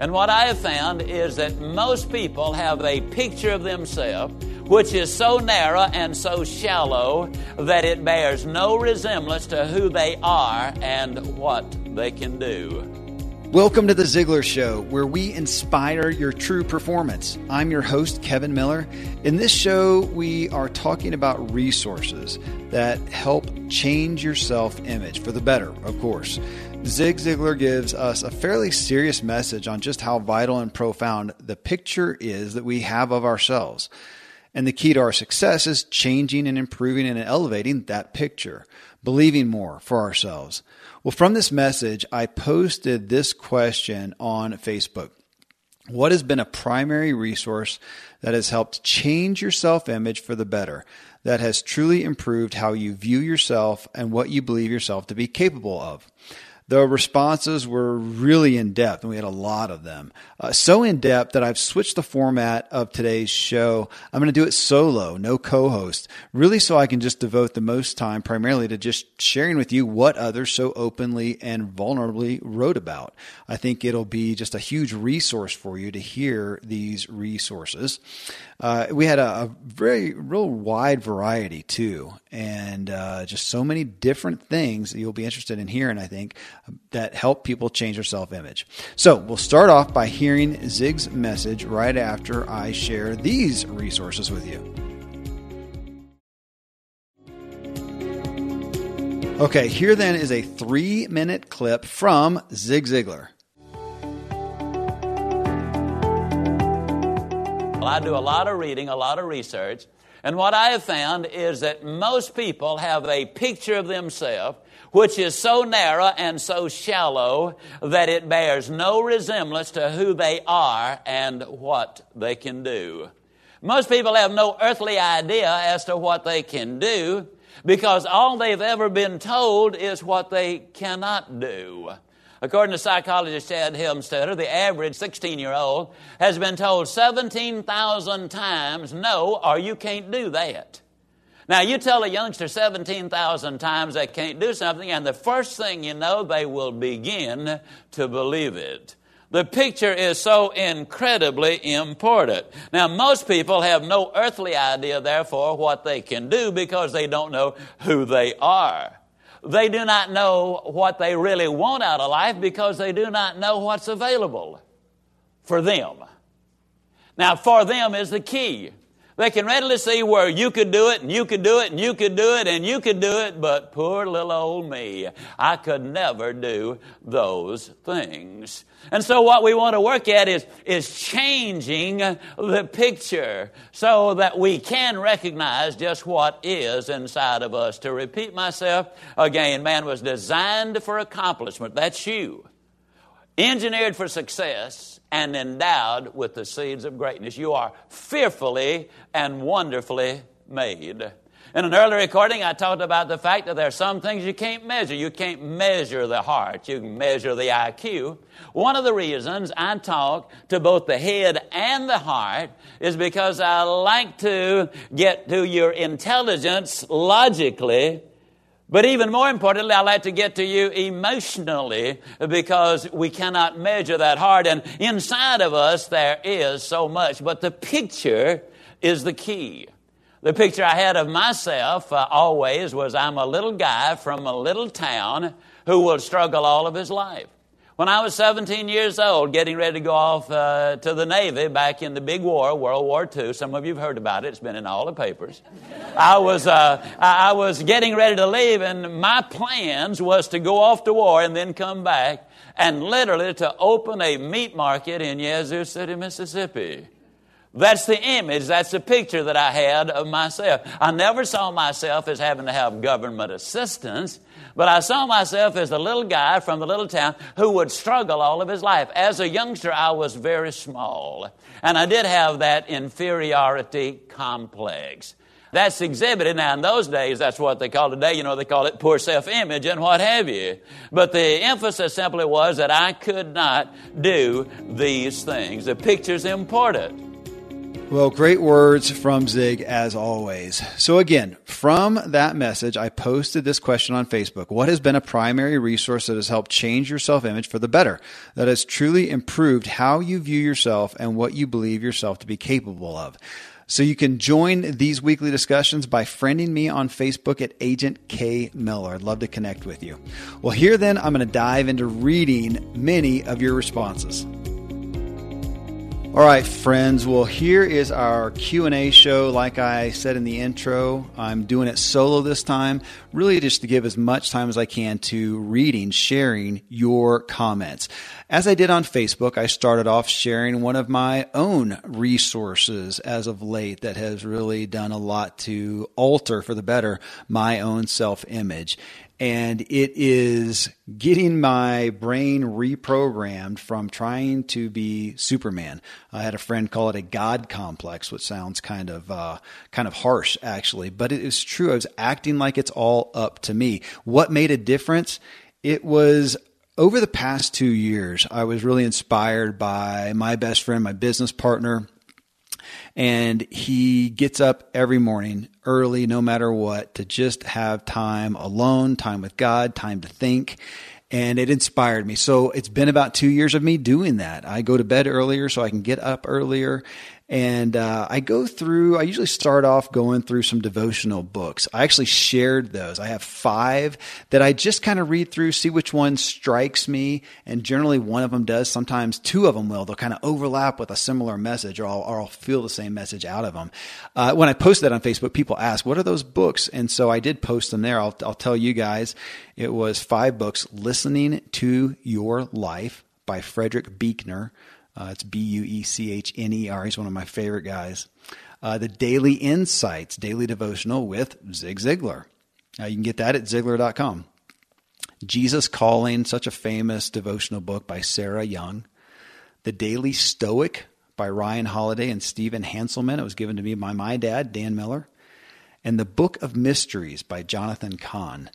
And what I have found is that most people have a picture of themselves which is so narrow and so shallow that it bears no resemblance to who they are and what they can do. Welcome to the Ziglar Show, where we inspire your true performance. I'm your host, Kevin Miller. In this show, we are talking about resources that help change your self image for the better, of course. Zig Ziglar gives us a fairly serious message on just how vital and profound the picture is that we have of ourselves. And the key to our success is changing and improving and elevating that picture, believing more for ourselves. Well, from this message, I posted this question on Facebook. What has been a primary resource that has helped change your self image for the better, that has truly improved how you view yourself and what you believe yourself to be capable of? The responses were really in depth, and we had a lot of them. Uh, so in depth that I've switched the format of today's show. I'm going to do it solo, no co host, really so I can just devote the most time primarily to just sharing with you what others so openly and vulnerably wrote about. I think it'll be just a huge resource for you to hear these resources. Uh, we had a, a, very, real wide variety too, and uh, just so many different things that you'll be interested in hearing, I think that help people change their self image. So we'll start off by hearing Zig's message right after I share these resources with you. Okay, here then is a three minute clip from Zig Ziglar. Well, I do a lot of reading, a lot of research, and what I have found is that most people have a picture of themselves which is so narrow and so shallow that it bears no resemblance to who they are and what they can do. Most people have no earthly idea as to what they can do because all they've ever been told is what they cannot do. According to psychologist Shad Helmstetter, the average 16 year old has been told 17,000 times no, or you can't do that. Now, you tell a youngster 17,000 times they can't do something, and the first thing you know, they will begin to believe it. The picture is so incredibly important. Now, most people have no earthly idea, therefore, what they can do because they don't know who they are. They do not know what they really want out of life because they do not know what's available for them. Now, for them is the key. They can readily see where you could do it, and you could do it, and you could do it, and you could do it, but poor little old me, I could never do those things. And so what we want to work at is, is changing the picture so that we can recognize just what is inside of us. To repeat myself again, man was designed for accomplishment. That's you. Engineered for success and endowed with the seeds of greatness. You are fearfully and wonderfully made. In an earlier recording, I talked about the fact that there are some things you can't measure. You can't measure the heart, you can measure the IQ. One of the reasons I talk to both the head and the heart is because I like to get to your intelligence logically but even more importantly, I like to get to you emotionally because we cannot measure that heart. And inside of us, there is so much. But the picture is the key. The picture I had of myself uh, always was I'm a little guy from a little town who will struggle all of his life. When I was 17 years old, getting ready to go off uh, to the Navy back in the big war, World War II, some of you have heard about it, it's been in all the papers. I was, uh, I was getting ready to leave, and my plans was to go off to war and then come back and literally to open a meat market in Yazoo City, Mississippi. That's the image, that's the picture that I had of myself. I never saw myself as having to have government assistance. But I saw myself as a little guy from the little town who would struggle all of his life. As a youngster, I was very small. And I did have that inferiority complex. That's exhibited. Now, in those days, that's what they call today. You know, they call it poor self image and what have you. But the emphasis simply was that I could not do these things. The picture's important. Well, great words from Zig as always. So again, from that message, I posted this question on Facebook. What has been a primary resource that has helped change your self-image for the better? That has truly improved how you view yourself and what you believe yourself to be capable of. So you can join these weekly discussions by friending me on Facebook at Agent K Miller. I'd love to connect with you. Well, here then, I'm going to dive into reading many of your responses. All right, friends. Well, here is our Q&A show. Like I said in the intro, I'm doing it solo this time, really just to give as much time as I can to reading, sharing your comments. As I did on Facebook, I started off sharing one of my own resources as of late that has really done a lot to alter for the better my own self-image and it is getting my brain reprogrammed from trying to be Superman. I had a friend call it a God complex, which sounds kind of uh, kind of harsh, actually, but it is true. I was acting like it's all up to me. What made a difference? It was over the past two years. I was really inspired by my best friend, my business partner and he gets up every morning early, no matter what, to just have time alone, time with God, time to think. And it inspired me. So it's been about two years of me doing that. I go to bed earlier so I can get up earlier. And uh, I go through, I usually start off going through some devotional books. I actually shared those. I have five that I just kind of read through, see which one strikes me. And generally one of them does. Sometimes two of them will. They'll kind of overlap with a similar message or I'll, or I'll feel the same message out of them. Uh, when I posted that on Facebook, people ask, what are those books? And so I did post them there. I'll, I'll tell you guys, it was five books, Listening to Your Life by Frederick Buechner. Uh, it's B U E C H N E R. He's one of my favorite guys. Uh, the Daily Insights, Daily Devotional with Zig Ziglar. Uh, you can get that at Ziglar.com. Jesus Calling, such a famous devotional book by Sarah Young. The Daily Stoic by Ryan Holiday and Stephen Hanselman. It was given to me by my dad, Dan Miller. And The Book of Mysteries by Jonathan Cahn.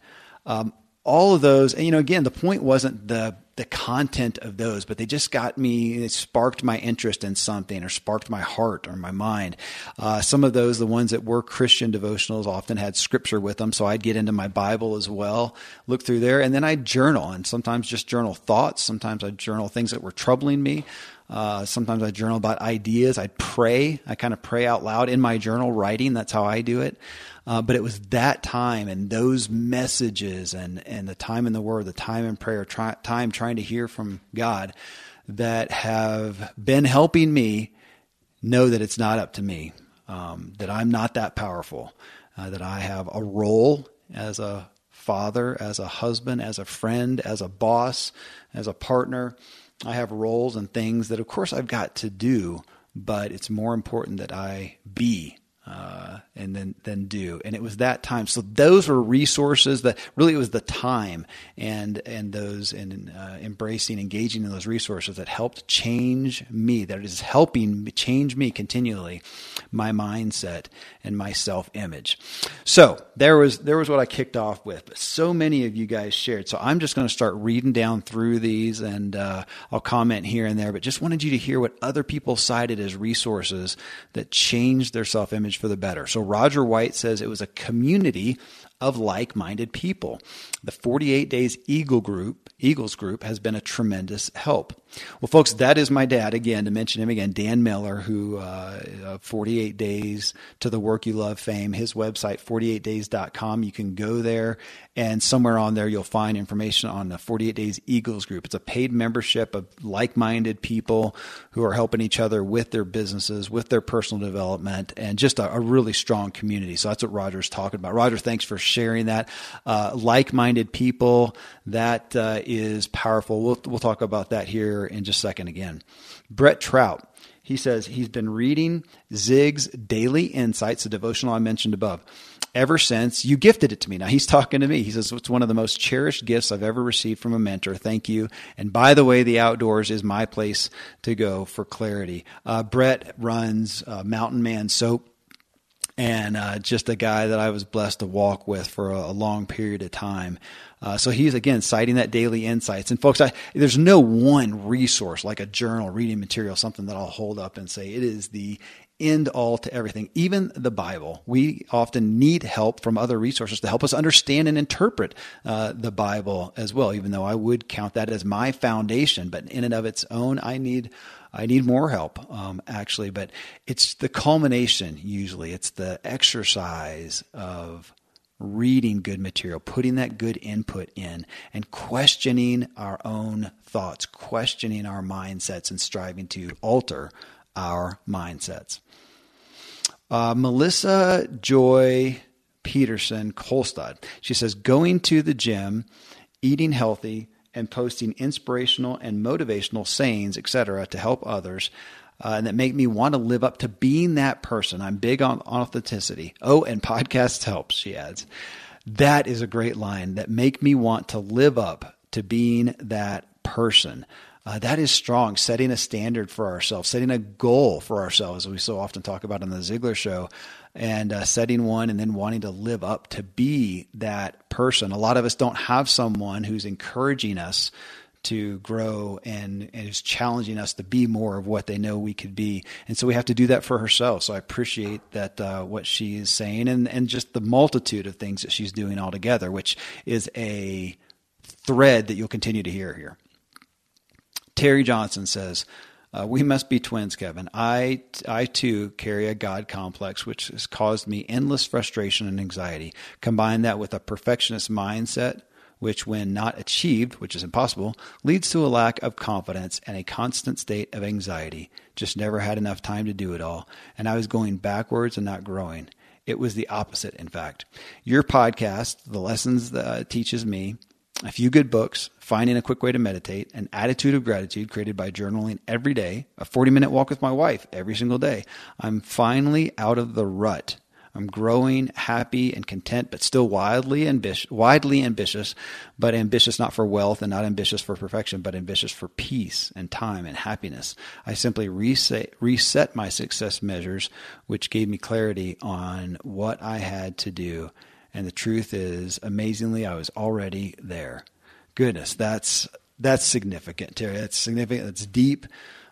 Um, all of those, and you know, again, the point wasn't the the content of those, but they just got me, it sparked my interest in something or sparked my heart or my mind. Uh, some of those, the ones that were Christian devotionals, often had scripture with them. So I'd get into my Bible as well, look through there, and then I'd journal and sometimes just journal thoughts. Sometimes I'd journal things that were troubling me. Uh, sometimes I journal about ideas. I'd pray. I kind of pray out loud in my journal, writing. That's how I do it. Uh, but it was that time and those messages and, and the time in the Word, the time in prayer, try, time trying to hear from God that have been helping me know that it's not up to me, um, that I'm not that powerful, uh, that I have a role as a father, as a husband, as a friend, as a boss, as a partner. I have roles and things that, of course, I've got to do, but it's more important that I be uh, and then then do. And it was that time. So those were resources that really it was the time and and those and uh, embracing, engaging in those resources that helped change me. That is helping change me continually, my mindset and my self image. So there was there was what I kicked off with. But so many of you guys shared. So I'm just going to start reading down through these, and uh, I'll comment here and there. But just wanted you to hear what other people cited as resources that changed their self image for the better. So Roger White says it was a community of like-minded people. The 48 Days Eagle Group, Eagles Group has been a tremendous help. Well, folks, that is my dad again. To mention him again, Dan Miller, who uh, 48 Days to the Work You Love fame. His website 48days.com. You can go there, and somewhere on there you'll find information on the 48 Days Eagles Group. It's a paid membership of like-minded people who are helping each other with their businesses, with their personal development, and just a, a really strong community. So that's what Roger's talking about. Roger, thanks for sharing that. Uh, like-minded people, that uh, is powerful. We'll we'll talk about that here in just a second again. Brett Trout. He says he's been reading Zig's Daily Insights, the devotional I mentioned above, ever since you gifted it to me. Now he's talking to me. He says it's one of the most cherished gifts I've ever received from a mentor. Thank you. And by the way, the outdoors is my place to go for clarity. Uh, Brett runs uh, Mountain Man Soap and uh, just a guy that I was blessed to walk with for a, a long period of time. Uh, so he's again citing that daily insights. And folks, I, there's no one resource like a journal, reading material, something that I'll hold up and say it is the end all to everything, even the Bible. We often need help from other resources to help us understand and interpret uh, the Bible as well, even though I would count that as my foundation. But in and of its own, I need. I need more help, um, actually, but it's the culmination usually. It's the exercise of reading good material, putting that good input in, and questioning our own thoughts, questioning our mindsets, and striving to alter our mindsets. Uh, Melissa Joy Peterson Kolstad, she says, going to the gym, eating healthy, and posting inspirational and motivational sayings, etc., to help others. Uh, and that make me want to live up to being that person. I'm big on authenticity. Oh, and podcasts helps, she adds. That is a great line that make me want to live up to being that person. Uh, that is strong, setting a standard for ourselves, setting a goal for ourselves, as we so often talk about on the Ziglar Show, and uh, setting one and then wanting to live up to be that person. A lot of us don't have someone who's encouraging us to grow and, and is challenging us to be more of what they know we could be. And so we have to do that for herself. So I appreciate that uh, what she is saying and, and just the multitude of things that she's doing all together, which is a thread that you'll continue to hear here. Terry Johnson says, uh, we must be twins, Kevin. I, I too carry a God complex, which has caused me endless frustration and anxiety. Combine that with a perfectionist mindset, which, when not achieved, which is impossible, leads to a lack of confidence and a constant state of anxiety. Just never had enough time to do it all, and I was going backwards and not growing. It was the opposite, in fact. Your podcast, The Lessons That Teaches Me, a few good books, finding a quick way to meditate, an attitude of gratitude created by journaling every day, a 40 minute walk with my wife every single day. I'm finally out of the rut. I'm growing, happy, and content, but still wildly ambitious, widely ambitious, but ambitious not for wealth and not ambitious for perfection, but ambitious for peace and time and happiness. I simply reset, reset my success measures, which gave me clarity on what I had to do and the truth is, amazingly, I was already there. Goodness, that's that's significant, Terry. That's significant. That's deep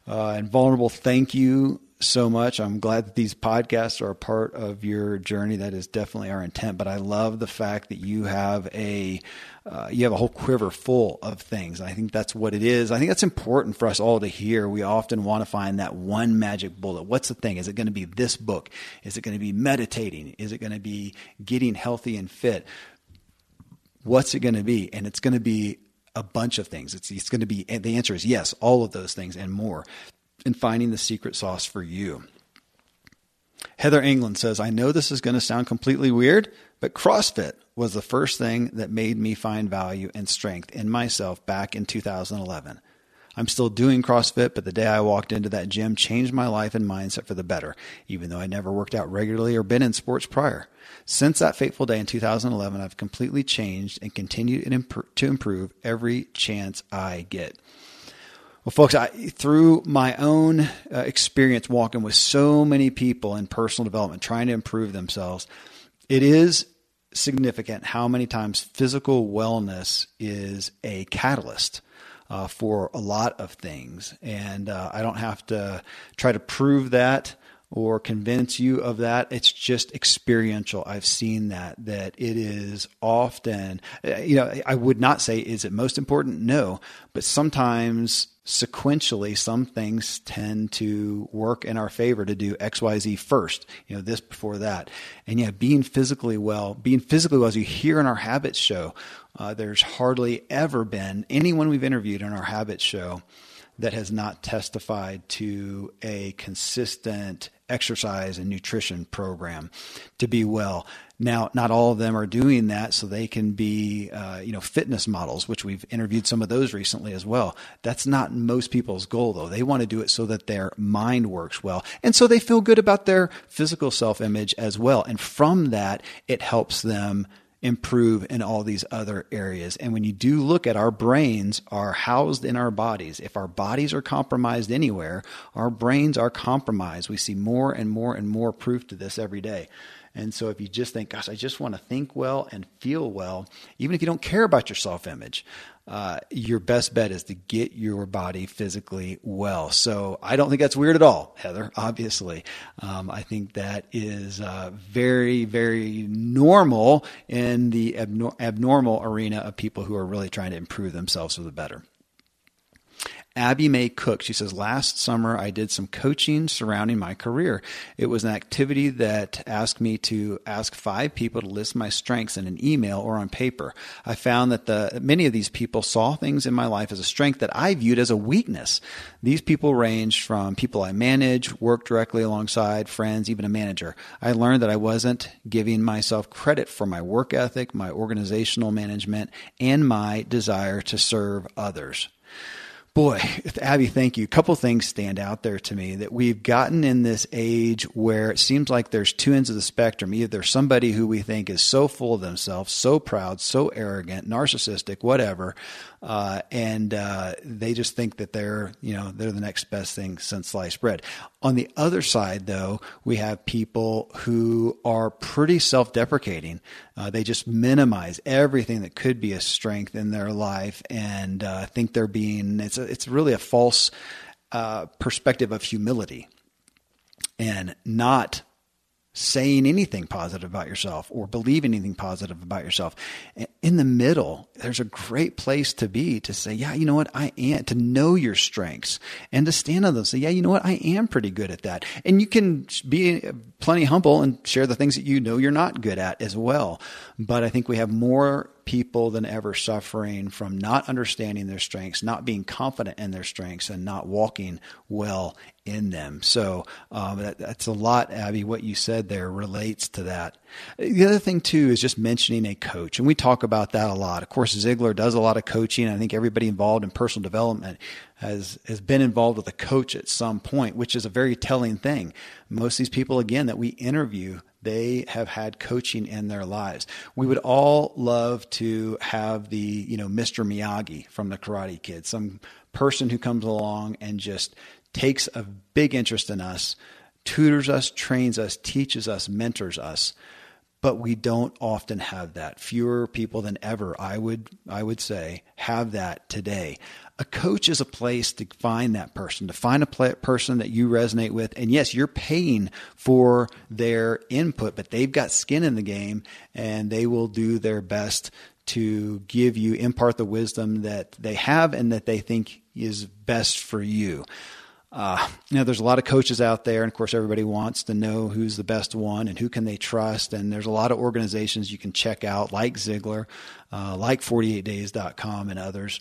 uh, and vulnerable. Thank you so much. I'm glad that these podcasts are a part of your journey. That is definitely our intent. But I love the fact that you have a uh, you have a whole quiver full of things. I think that's what it is. I think that's important for us all to hear. We often want to find that one magic bullet. What's the thing? Is it going to be this book? Is it going to be meditating? Is it going to be getting healthy and fit? What's it going to be? And it's going to be a bunch of things. It's, it's going to be, the answer is yes, all of those things and more in finding the secret sauce for you. Heather England says, I know this is going to sound completely weird, but CrossFit was the first thing that made me find value and strength in myself back in 2011. I'm still doing CrossFit, but the day I walked into that gym changed my life and mindset for the better, even though I never worked out regularly or been in sports prior. Since that fateful day in 2011, I've completely changed and continued to improve every chance I get. Well, folks, I, through my own uh, experience walking with so many people in personal development, trying to improve themselves, it is significant how many times physical wellness is a catalyst. Uh, for a lot of things. And uh, I don't have to try to prove that or convince you of that. It's just experiential. I've seen that, that it is often, uh, you know, I would not say, is it most important? No, but sometimes sequentially, some things tend to work in our favor to do XYZ first, you know, this before that. And yeah, being physically well, being physically well, as you hear in our habits show, uh, there's hardly ever been anyone we've interviewed in our habits show that has not testified to a consistent exercise and nutrition program to be well. Now, not all of them are doing that, so they can be, uh, you know, fitness models, which we've interviewed some of those recently as well. That's not most people's goal, though. They want to do it so that their mind works well, and so they feel good about their physical self-image as well. And from that, it helps them improve in all these other areas. And when you do look at our brains are housed in our bodies. If our bodies are compromised anywhere, our brains are compromised. We see more and more and more proof to this every day. And so if you just think, gosh, I just want to think well and feel well, even if you don't care about your self image, uh, your best bet is to get your body physically well. So I don't think that's weird at all, Heather, obviously. Um, I think that is uh, very, very normal in the abnor- abnormal arena of people who are really trying to improve themselves for the better. Abby May Cook. She says, Last summer I did some coaching surrounding my career. It was an activity that asked me to ask five people to list my strengths in an email or on paper. I found that the, many of these people saw things in my life as a strength that I viewed as a weakness. These people ranged from people I manage, work directly alongside, friends, even a manager. I learned that I wasn't giving myself credit for my work ethic, my organizational management, and my desire to serve others. Boy, Abby, thank you. A couple things stand out there to me that we've gotten in this age where it seems like there's two ends of the spectrum. Either somebody who we think is so full of themselves, so proud, so arrogant, narcissistic, whatever, uh, and uh, they just think that they're you know they're the next best thing since sliced bread. On the other side, though, we have people who are pretty self-deprecating. Uh, they just minimize everything that could be a strength in their life and uh, think they're being. It's a, it's really a false uh, perspective of humility and not saying anything positive about yourself or believing anything positive about yourself. In the middle, there's a great place to be to say, yeah, you know what, I am, to know your strengths and to stand on them. Say, yeah, you know what, I am pretty good at that. And you can be plenty humble and share the things that you know you're not good at as well. But I think we have more people than ever suffering from not understanding their strengths, not being confident in their strengths, and not walking well in them. So um, that, that's a lot, Abby. What you said there relates to that. The other thing too is just mentioning a coach, and we talk about that a lot. Of course, Ziglar does a lot of coaching. I think everybody involved in personal development has has been involved with a coach at some point, which is a very telling thing. Most of these people, again, that we interview, they have had coaching in their lives. We would all love to have the you know Mr. Miyagi from the Karate Kid, some person who comes along and just takes a big interest in us, tutors us, trains us, teaches us, mentors us but we don't often have that. Fewer people than ever, I would I would say, have that today. A coach is a place to find that person, to find a person that you resonate with. And yes, you're paying for their input, but they've got skin in the game and they will do their best to give you, impart the wisdom that they have and that they think is best for you. Uh, you know, there's a lot of coaches out there, and of course, everybody wants to know who's the best one and who can they trust. And there's a lot of organizations you can check out, like Ziglar, uh, like 48days.com, and others.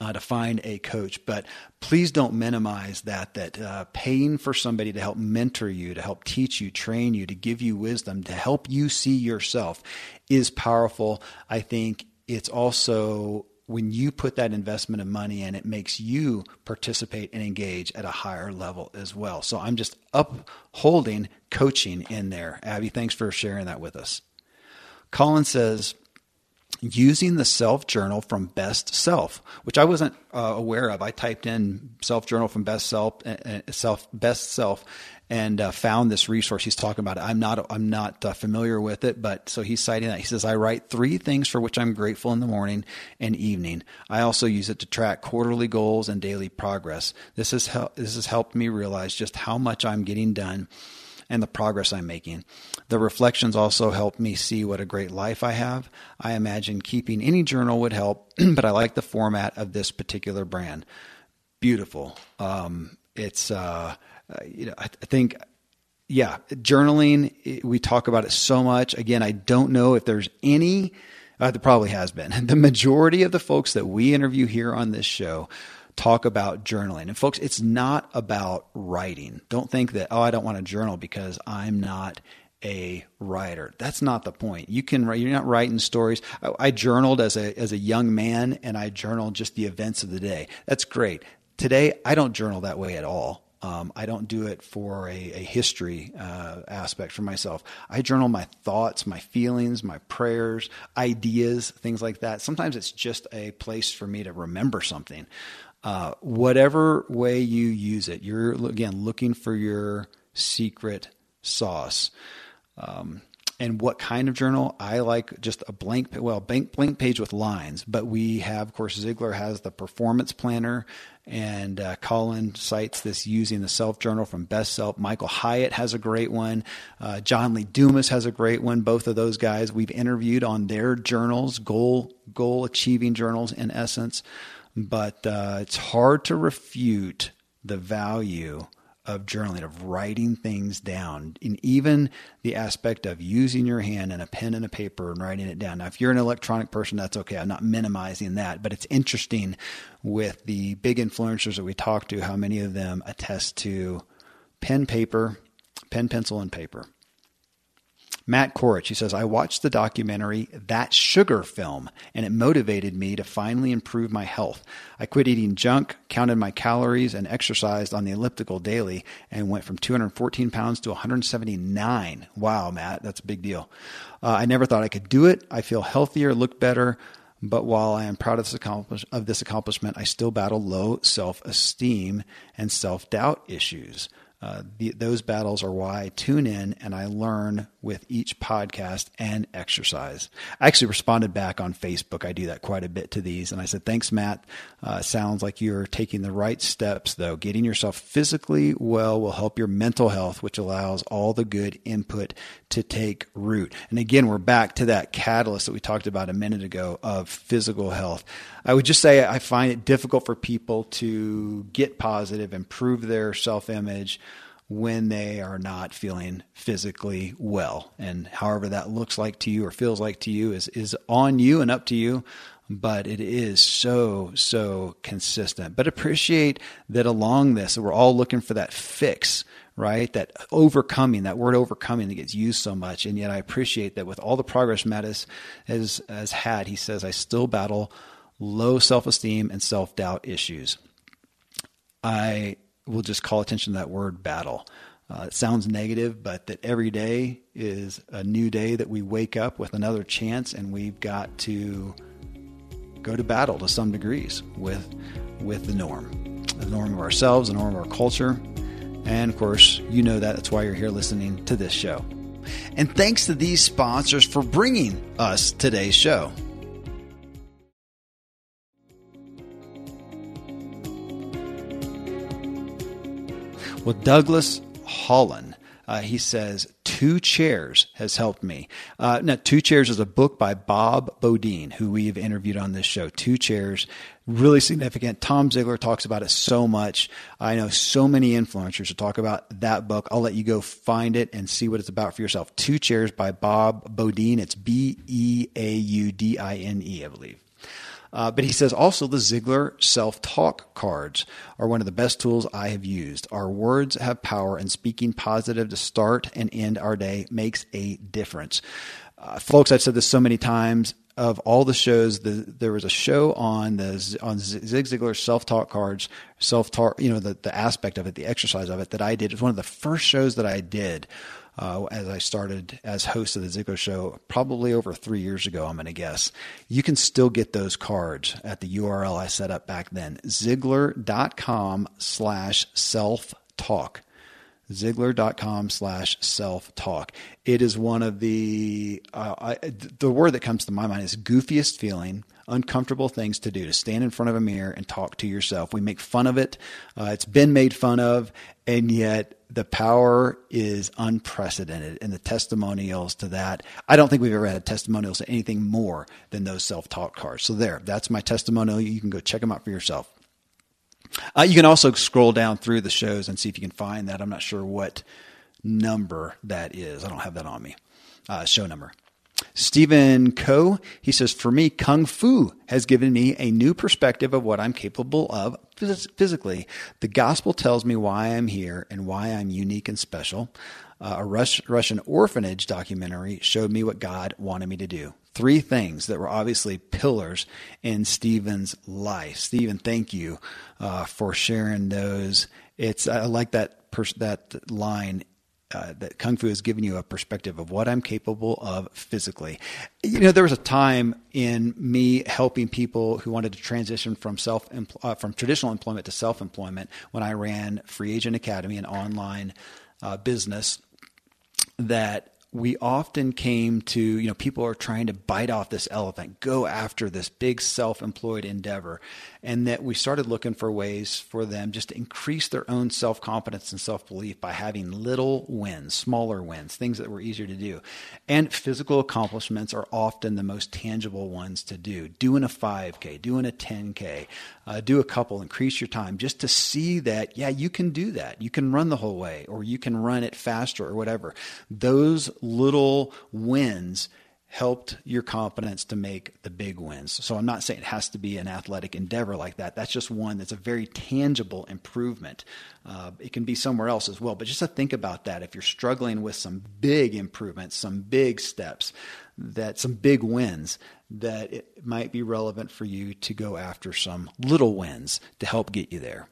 Uh, to find a coach, but please don't minimize that. That uh, paying for somebody to help mentor you, to help teach you, train you, to give you wisdom, to help you see yourself, is powerful. I think it's also when you put that investment of money in, it makes you participate and engage at a higher level as well. So I'm just upholding coaching in there. Abby, thanks for sharing that with us. Colin says, using the self journal from best self, which I wasn't uh, aware of. I typed in self journal from best self, uh, self best self, and uh, found this resource. He's talking about it. I'm not I'm not uh, familiar with it, but so he's citing that. He says I write three things for which I'm grateful in the morning and evening. I also use it to track quarterly goals and daily progress. This has hel- this has helped me realize just how much I'm getting done and the progress I'm making. The reflections also help me see what a great life I have. I imagine keeping any journal would help, but I like the format of this particular brand. Beautiful. Um, it's uh, uh, you know, I, I think yeah, journaling, we talk about it so much. Again, I don't know if there's any, uh, there probably has been. The majority of the folks that we interview here on this show talk about journaling. And folks, it's not about writing. Don't think that, oh, I don't want to journal because I'm not a writer. That's not the point. You can write, you're not writing stories. I, I journaled as a, as a young man and I journaled just the events of the day. That's great. Today, I don't journal that way at all. Um, I don't do it for a, a history uh, aspect for myself. I journal my thoughts, my feelings, my prayers, ideas, things like that. Sometimes it's just a place for me to remember something. Uh, whatever way you use it, you're again looking for your secret sauce. Um, and what kind of journal? I like just a blank, well, blank, blank page with lines. But we have, of course, Ziglar has the performance planner, and uh, Colin cites this using the self journal from Best Self. Michael Hyatt has a great one. Uh, John Lee Dumas has a great one. Both of those guys we've interviewed on their journals, goal goal achieving journals, in essence. But uh, it's hard to refute the value of journaling, of writing things down, and even the aspect of using your hand and a pen and a paper and writing it down. Now, if you're an electronic person, that's okay. I'm not minimizing that, but it's interesting with the big influencers that we talk to, how many of them attest to pen, paper, pen, pencil, and paper. Matt Korich, he says, I watched the documentary That Sugar Film, and it motivated me to finally improve my health. I quit eating junk, counted my calories, and exercised on the elliptical daily, and went from 214 pounds to 179. Wow, Matt, that's a big deal. Uh, I never thought I could do it. I feel healthier, look better. But while I am proud of this, accomplish- of this accomplishment, I still battle low self esteem and self doubt issues. Uh, the, those battles are why I tune in and I learn with each podcast and exercise. I actually responded back on Facebook. I do that quite a bit to these. And I said, Thanks, Matt. Uh, sounds like you're taking the right steps, though. Getting yourself physically well will help your mental health, which allows all the good input to take root. And again, we're back to that catalyst that we talked about a minute ago of physical health. I would just say I find it difficult for people to get positive, improve their self image when they are not feeling physically well. And however that looks like to you or feels like to you is, is on you and up to you. But it is so, so consistent. But appreciate that along this, we're all looking for that fix, right? That overcoming, that word overcoming that gets used so much. And yet I appreciate that with all the progress Matt has, has, has had, he says, I still battle low self esteem and self doubt issues. I will just call attention to that word battle. Uh, it sounds negative, but that every day is a new day that we wake up with another chance, and we've got to go to battle to some degrees with with the norm, the norm of ourselves, the norm of our culture, and of course, you know that. That's why you're here listening to this show. And thanks to these sponsors for bringing us today's show. Well, Douglas Holland, uh, he says, Two Chairs has helped me. Uh, now, Two Chairs is a book by Bob Beaudine, who we've interviewed on this show. Two Chairs, really significant. Tom Ziglar talks about it so much. I know so many influencers who talk about that book. I'll let you go find it and see what it's about for yourself. Two Chairs by Bob Beaudine. It's B E A U D I N E, I believe. Uh, but he says also the Ziglar self talk cards are one of the best tools I have used. Our words have power, and speaking positive to start and end our day makes a difference. Uh, folks, I've said this so many times. Of all the shows, the, there was a show on the on Zig Ziglar self talk cards, self talk, you know, the the aspect of it, the exercise of it that I did. It was one of the first shows that I did uh, as I started as host of the Ziglar Show, probably over three years ago, I'm going to guess. You can still get those cards at the URL I set up back then, Ziglar.com slash self talk. Ziglar.com slash self talk. It is one of the, uh, I, the word that comes to my mind is goofiest feeling uncomfortable things to do to stand in front of a mirror and talk to yourself. We make fun of it. Uh, it's been made fun of, and yet the power is unprecedented and the testimonials to that i don't think we've ever had testimonials to anything more than those self-talk cards so there that's my testimonial you can go check them out for yourself uh, you can also scroll down through the shows and see if you can find that i'm not sure what number that is i don't have that on me uh, show number Stephen Coe, he says, For me, Kung Fu has given me a new perspective of what I'm capable of physically. The gospel tells me why I'm here and why I'm unique and special. Uh, a Rus- Russian orphanage documentary showed me what God wanted me to do. Three things that were obviously pillars in Stephen's life. Stephen, thank you uh, for sharing those. It's I like that pers- that line uh, that kung fu has given you a perspective of what I'm capable of physically. You know, there was a time in me helping people who wanted to transition from self uh, from traditional employment to self employment when I ran Free Agent Academy, an online uh, business that we often came to, you know, people are trying to bite off this elephant, go after this big self employed endeavor. And that we started looking for ways for them just to increase their own self confidence and self belief by having little wins, smaller wins, things that were easier to do. And physical accomplishments are often the most tangible ones to do. Doing a 5K, doing a 10K, uh, do a couple, increase your time just to see that, yeah, you can do that. You can run the whole way or you can run it faster or whatever. Those little wins helped your confidence to make the big wins. So I'm not saying it has to be an athletic endeavor like that. That's just one that's a very tangible improvement. Uh, it can be somewhere else as well. But just to think about that, if you're struggling with some big improvements, some big steps, that some big wins, that it might be relevant for you to go after some little wins to help get you there.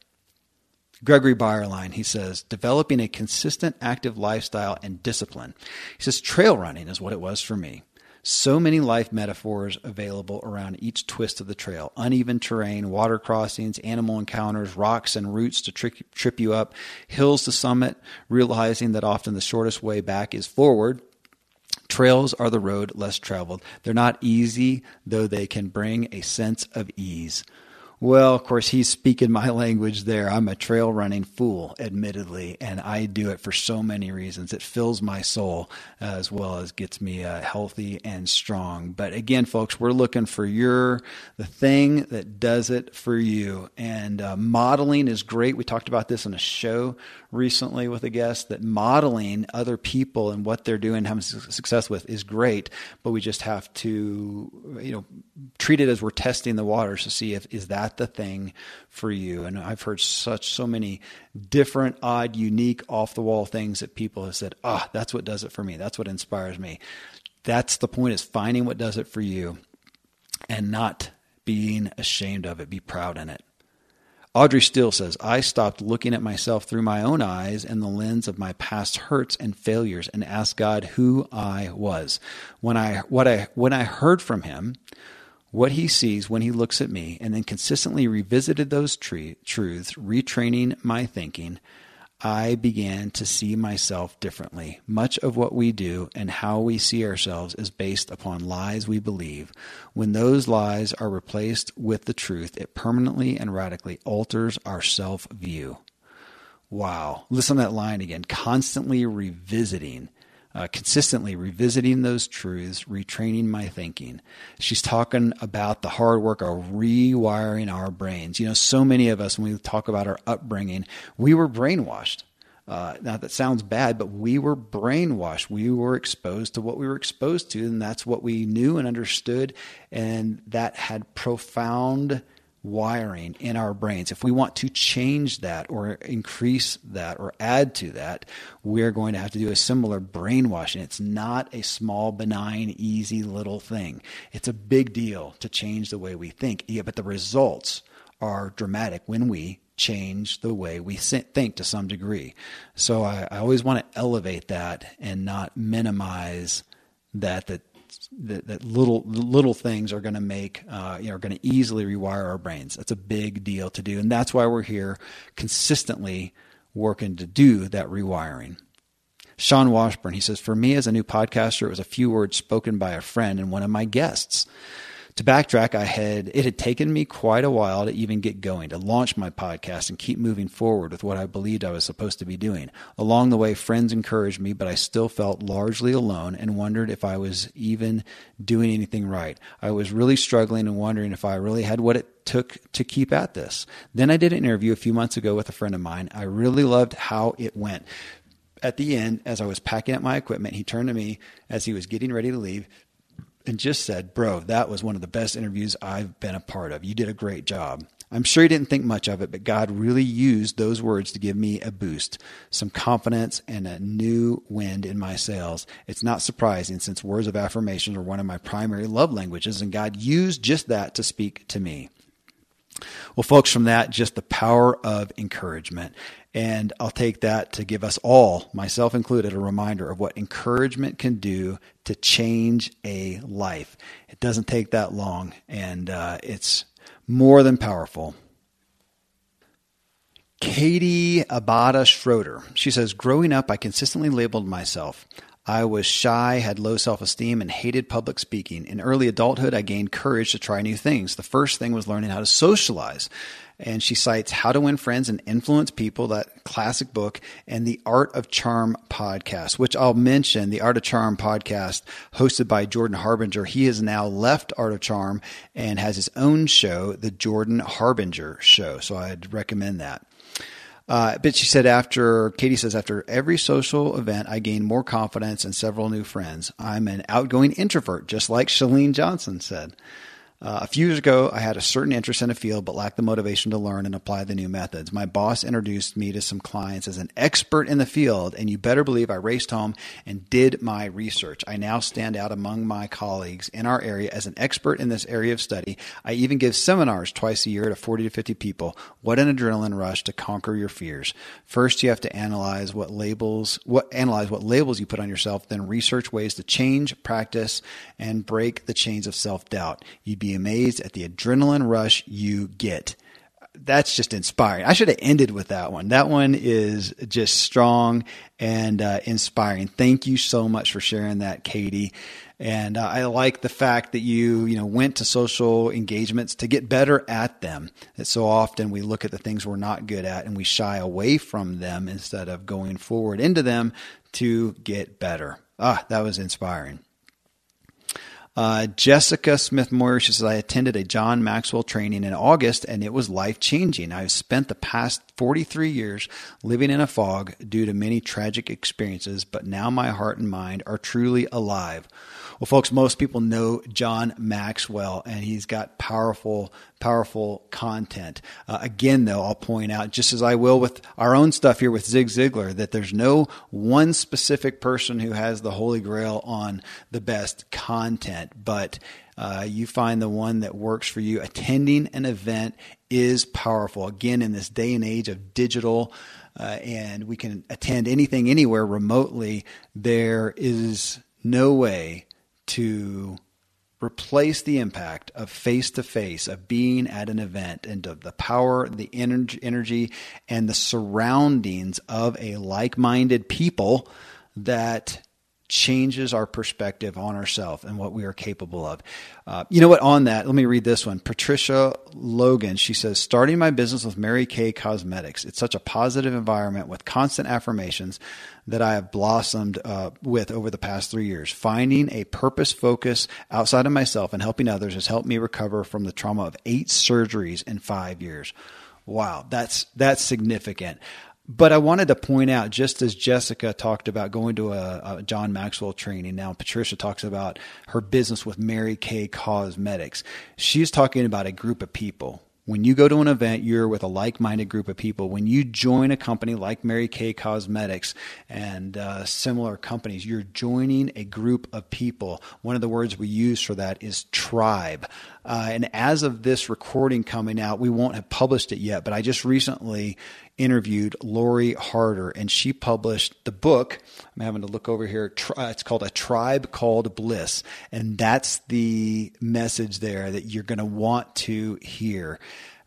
Gregory Bayerlein, he says, developing a consistent active lifestyle and discipline. He says, trail running is what it was for me. So many life metaphors available around each twist of the trail uneven terrain, water crossings, animal encounters, rocks and roots to trick, trip you up, hills to summit, realizing that often the shortest way back is forward. Trails are the road less traveled. They're not easy, though they can bring a sense of ease. Well, of course, he's speaking my language there. I'm a trail running fool, admittedly, and I do it for so many reasons. It fills my soul as well as gets me uh, healthy and strong. But again, folks, we're looking for your the thing that does it for you. And uh, modeling is great. We talked about this in a show recently with a guest that modeling other people and what they're doing, having success with, is great. But we just have to, you know, treat it as we're testing the waters to see if is that the thing for you. And I've heard such so many different, odd, unique, off the wall things that people have said, ah, oh, that's what does it for me. That's what inspires me. That's the point is finding what does it for you and not being ashamed of it. Be proud in it. Audrey Steele says, I stopped looking at myself through my own eyes and the lens of my past hurts and failures and asked God who I was. When I, what I, when I heard from him, what he sees when he looks at me, and then consistently revisited those truths, retraining my thinking, I began to see myself differently. Much of what we do and how we see ourselves is based upon lies we believe. When those lies are replaced with the truth, it permanently and radically alters our self view. Wow. Listen to that line again. Constantly revisiting uh, consistently revisiting those truths, retraining my thinking. She's talking about the hard work of rewiring our brains. You know, so many of us, when we talk about our upbringing, we were brainwashed. Uh, now that sounds bad, but we were brainwashed. We were exposed to what we were exposed to, and that's what we knew and understood, and that had profound wiring in our brains. If we want to change that or increase that or add to that, we're going to have to do a similar brainwashing. It's not a small, benign, easy little thing. It's a big deal to change the way we think. Yeah, but the results are dramatic when we change the way we think to some degree. So I, I always want to elevate that and not minimize that that that, that little little things are going to make uh, you know, are going to easily rewire our brains. That's a big deal to do, and that's why we're here consistently working to do that rewiring. Sean Washburn, he says, for me as a new podcaster, it was a few words spoken by a friend and one of my guests. To backtrack, I had it had taken me quite a while to even get going, to launch my podcast and keep moving forward with what I believed I was supposed to be doing. Along the way, friends encouraged me, but I still felt largely alone and wondered if I was even doing anything right. I was really struggling and wondering if I really had what it took to keep at this. Then I did an interview a few months ago with a friend of mine. I really loved how it went. At the end, as I was packing up my equipment, he turned to me as he was getting ready to leave and just said, Bro, that was one of the best interviews I've been a part of. You did a great job. I'm sure he didn't think much of it, but God really used those words to give me a boost, some confidence, and a new wind in my sails. It's not surprising since words of affirmation are one of my primary love languages, and God used just that to speak to me. Well, folks, from that, just the power of encouragement. And I'll take that to give us all, myself included, a reminder of what encouragement can do to change a life. It doesn't take that long, and uh, it's more than powerful. Katie Abada Schroeder. She says, Growing up, I consistently labeled myself. I was shy, had low self esteem, and hated public speaking. In early adulthood, I gained courage to try new things. The first thing was learning how to socialize and she cites How to Win Friends and Influence People, that classic book, and the Art of Charm podcast, which I'll mention. The Art of Charm podcast, hosted by Jordan Harbinger. He has now left Art of Charm and has his own show, The Jordan Harbinger Show. So I'd recommend that. Uh, but she said after Katie says after every social event, I gain more confidence and several new friends. I'm an outgoing introvert, just like Chalene Johnson said. Uh, a few years ago, I had a certain interest in a field but lacked the motivation to learn and apply the new methods. My boss introduced me to some clients as an expert in the field, and you better believe I raced home and did my research. I now stand out among my colleagues in our area as an expert in this area of study. I even give seminars twice a year to 40 to 50 people. What an adrenaline rush to conquer your fears. First, you have to analyze what labels, what analyze what labels you put on yourself, then research ways to change, practice, and break the chains of self-doubt. You'd be amazed at the adrenaline rush you get. That's just inspiring. I should have ended with that one. That one is just strong and uh, inspiring. Thank you so much for sharing that, Katie. And uh, I like the fact that you, you know, went to social engagements to get better at them. That so often we look at the things we're not good at and we shy away from them instead of going forward into them to get better. Ah, that was inspiring. Uh, Jessica Smith Moyer, she says, I attended a John Maxwell training in August and it was life changing. I've spent the past 43 years living in a fog due to many tragic experiences, but now my heart and mind are truly alive. Well, folks, most people know John Maxwell, and he's got powerful, powerful content. Uh, again, though, I'll point out, just as I will with our own stuff here with Zig Ziglar, that there's no one specific person who has the holy grail on the best content, but uh, you find the one that works for you. Attending an event is powerful. Again, in this day and age of digital, uh, and we can attend anything anywhere remotely, there is no way to replace the impact of face to face, of being at an event, and of the power, the energy, and the surroundings of a like minded people that changes our perspective on ourselves and what we are capable of. Uh, you know what? On that, let me read this one. Patricia Logan, she says, starting my business with Mary Kay Cosmetics. It's such a positive environment with constant affirmations that I have blossomed uh, with over the past three years. Finding a purpose focus outside of myself and helping others has helped me recover from the trauma of eight surgeries in five years. Wow, that's that's significant. But I wanted to point out, just as Jessica talked about going to a, a, John Maxwell training, now Patricia talks about her business with Mary Kay Cosmetics. She's talking about a group of people. When you go to an event, you're with a like minded group of people. When you join a company like Mary Kay Cosmetics and uh, similar companies, you're joining a group of people. One of the words we use for that is tribe. Uh, and as of this recording coming out, we won't have published it yet, but I just recently interviewed Lori Harder, and she published the book. I'm having to look over here. It's called A Tribe Called Bliss. And that's the message there that you're going to want to hear.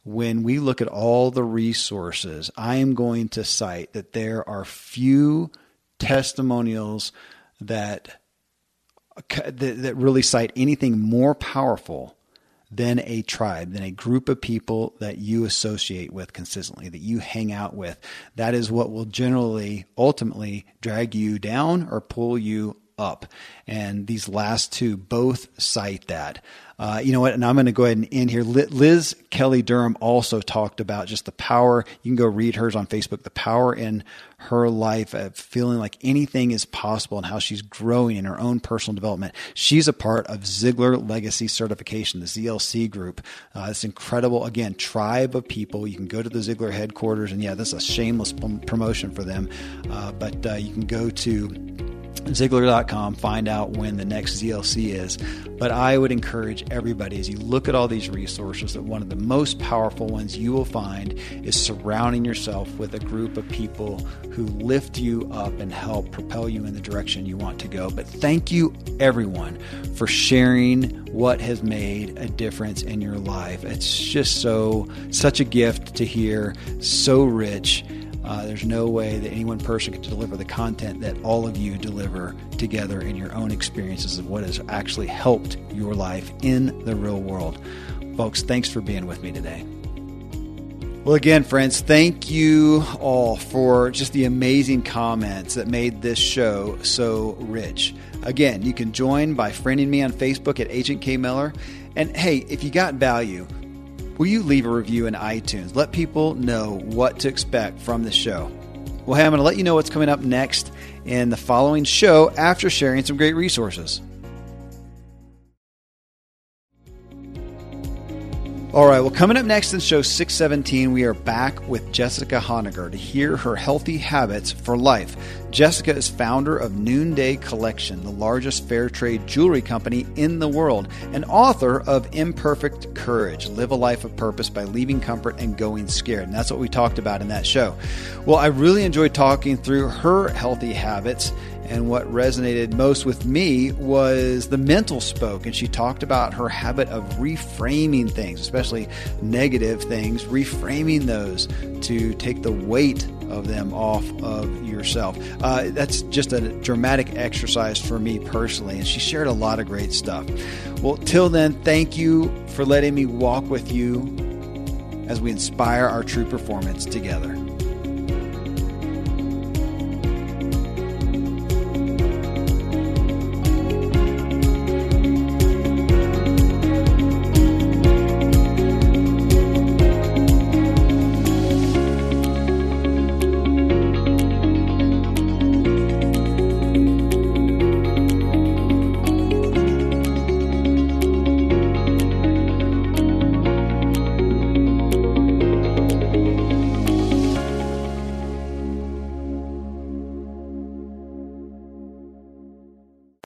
When we look at all the resources, I am going to cite that there are few testimonials that, that really cite anything more powerful than a tribe, than a group of people that you associate with consistently, that you hang out with. That is what will generally, ultimately drag you down or pull you up. And these last two both cite that. Uh, you know what? And I'm going to go ahead and end here. Liz Kelly Durham also talked about just the power. You can go read hers on Facebook, the power in her life of feeling like anything is possible and how she's growing in her own personal development. She's a part of Ziglar Legacy Certification, the ZLC group. Uh, it's incredible, again, tribe of people. You can go to the Ziglar headquarters, and yeah, this is a shameless promotion for them. Uh, but uh, you can go to Ziglar.com, find out when the next ZLC is. But I would encourage everybody as you look at all these resources that one of the most powerful ones you will find is surrounding yourself with a group of people who lift you up and help propel you in the direction you want to go. But thank you, everyone, for sharing what has made a difference in your life. It's just so, such a gift to hear, so rich. Uh, there's no way that any one person could deliver the content that all of you deliver together in your own experiences of what has actually helped your life in the real world. Folks, thanks for being with me today. Well, again, friends, thank you all for just the amazing comments that made this show so rich. Again, you can join by friending me on Facebook at Agent K Miller. And hey, if you got value, will you leave a review in iTunes? Let people know what to expect from the show. Well, hey, I'm going to let you know what's coming up next in the following show after sharing some great resources. All right, well, coming up next in show 617, we are back with Jessica Honegger to hear her healthy habits for life. Jessica is founder of Noonday Collection, the largest fair trade jewelry company in the world, and author of Imperfect Courage Live a Life of Purpose by Leaving Comfort and Going Scared. And that's what we talked about in that show. Well, I really enjoyed talking through her healthy habits and what resonated most with me was the mental spoke. And she talked about her habit of reframing things, especially negative things, reframing those to take the weight of them off of yourself. Uh, that's just a dramatic exercise for me personally. And she shared a lot of great stuff. Well, till then, thank you for letting me walk with you as we inspire our true performance together.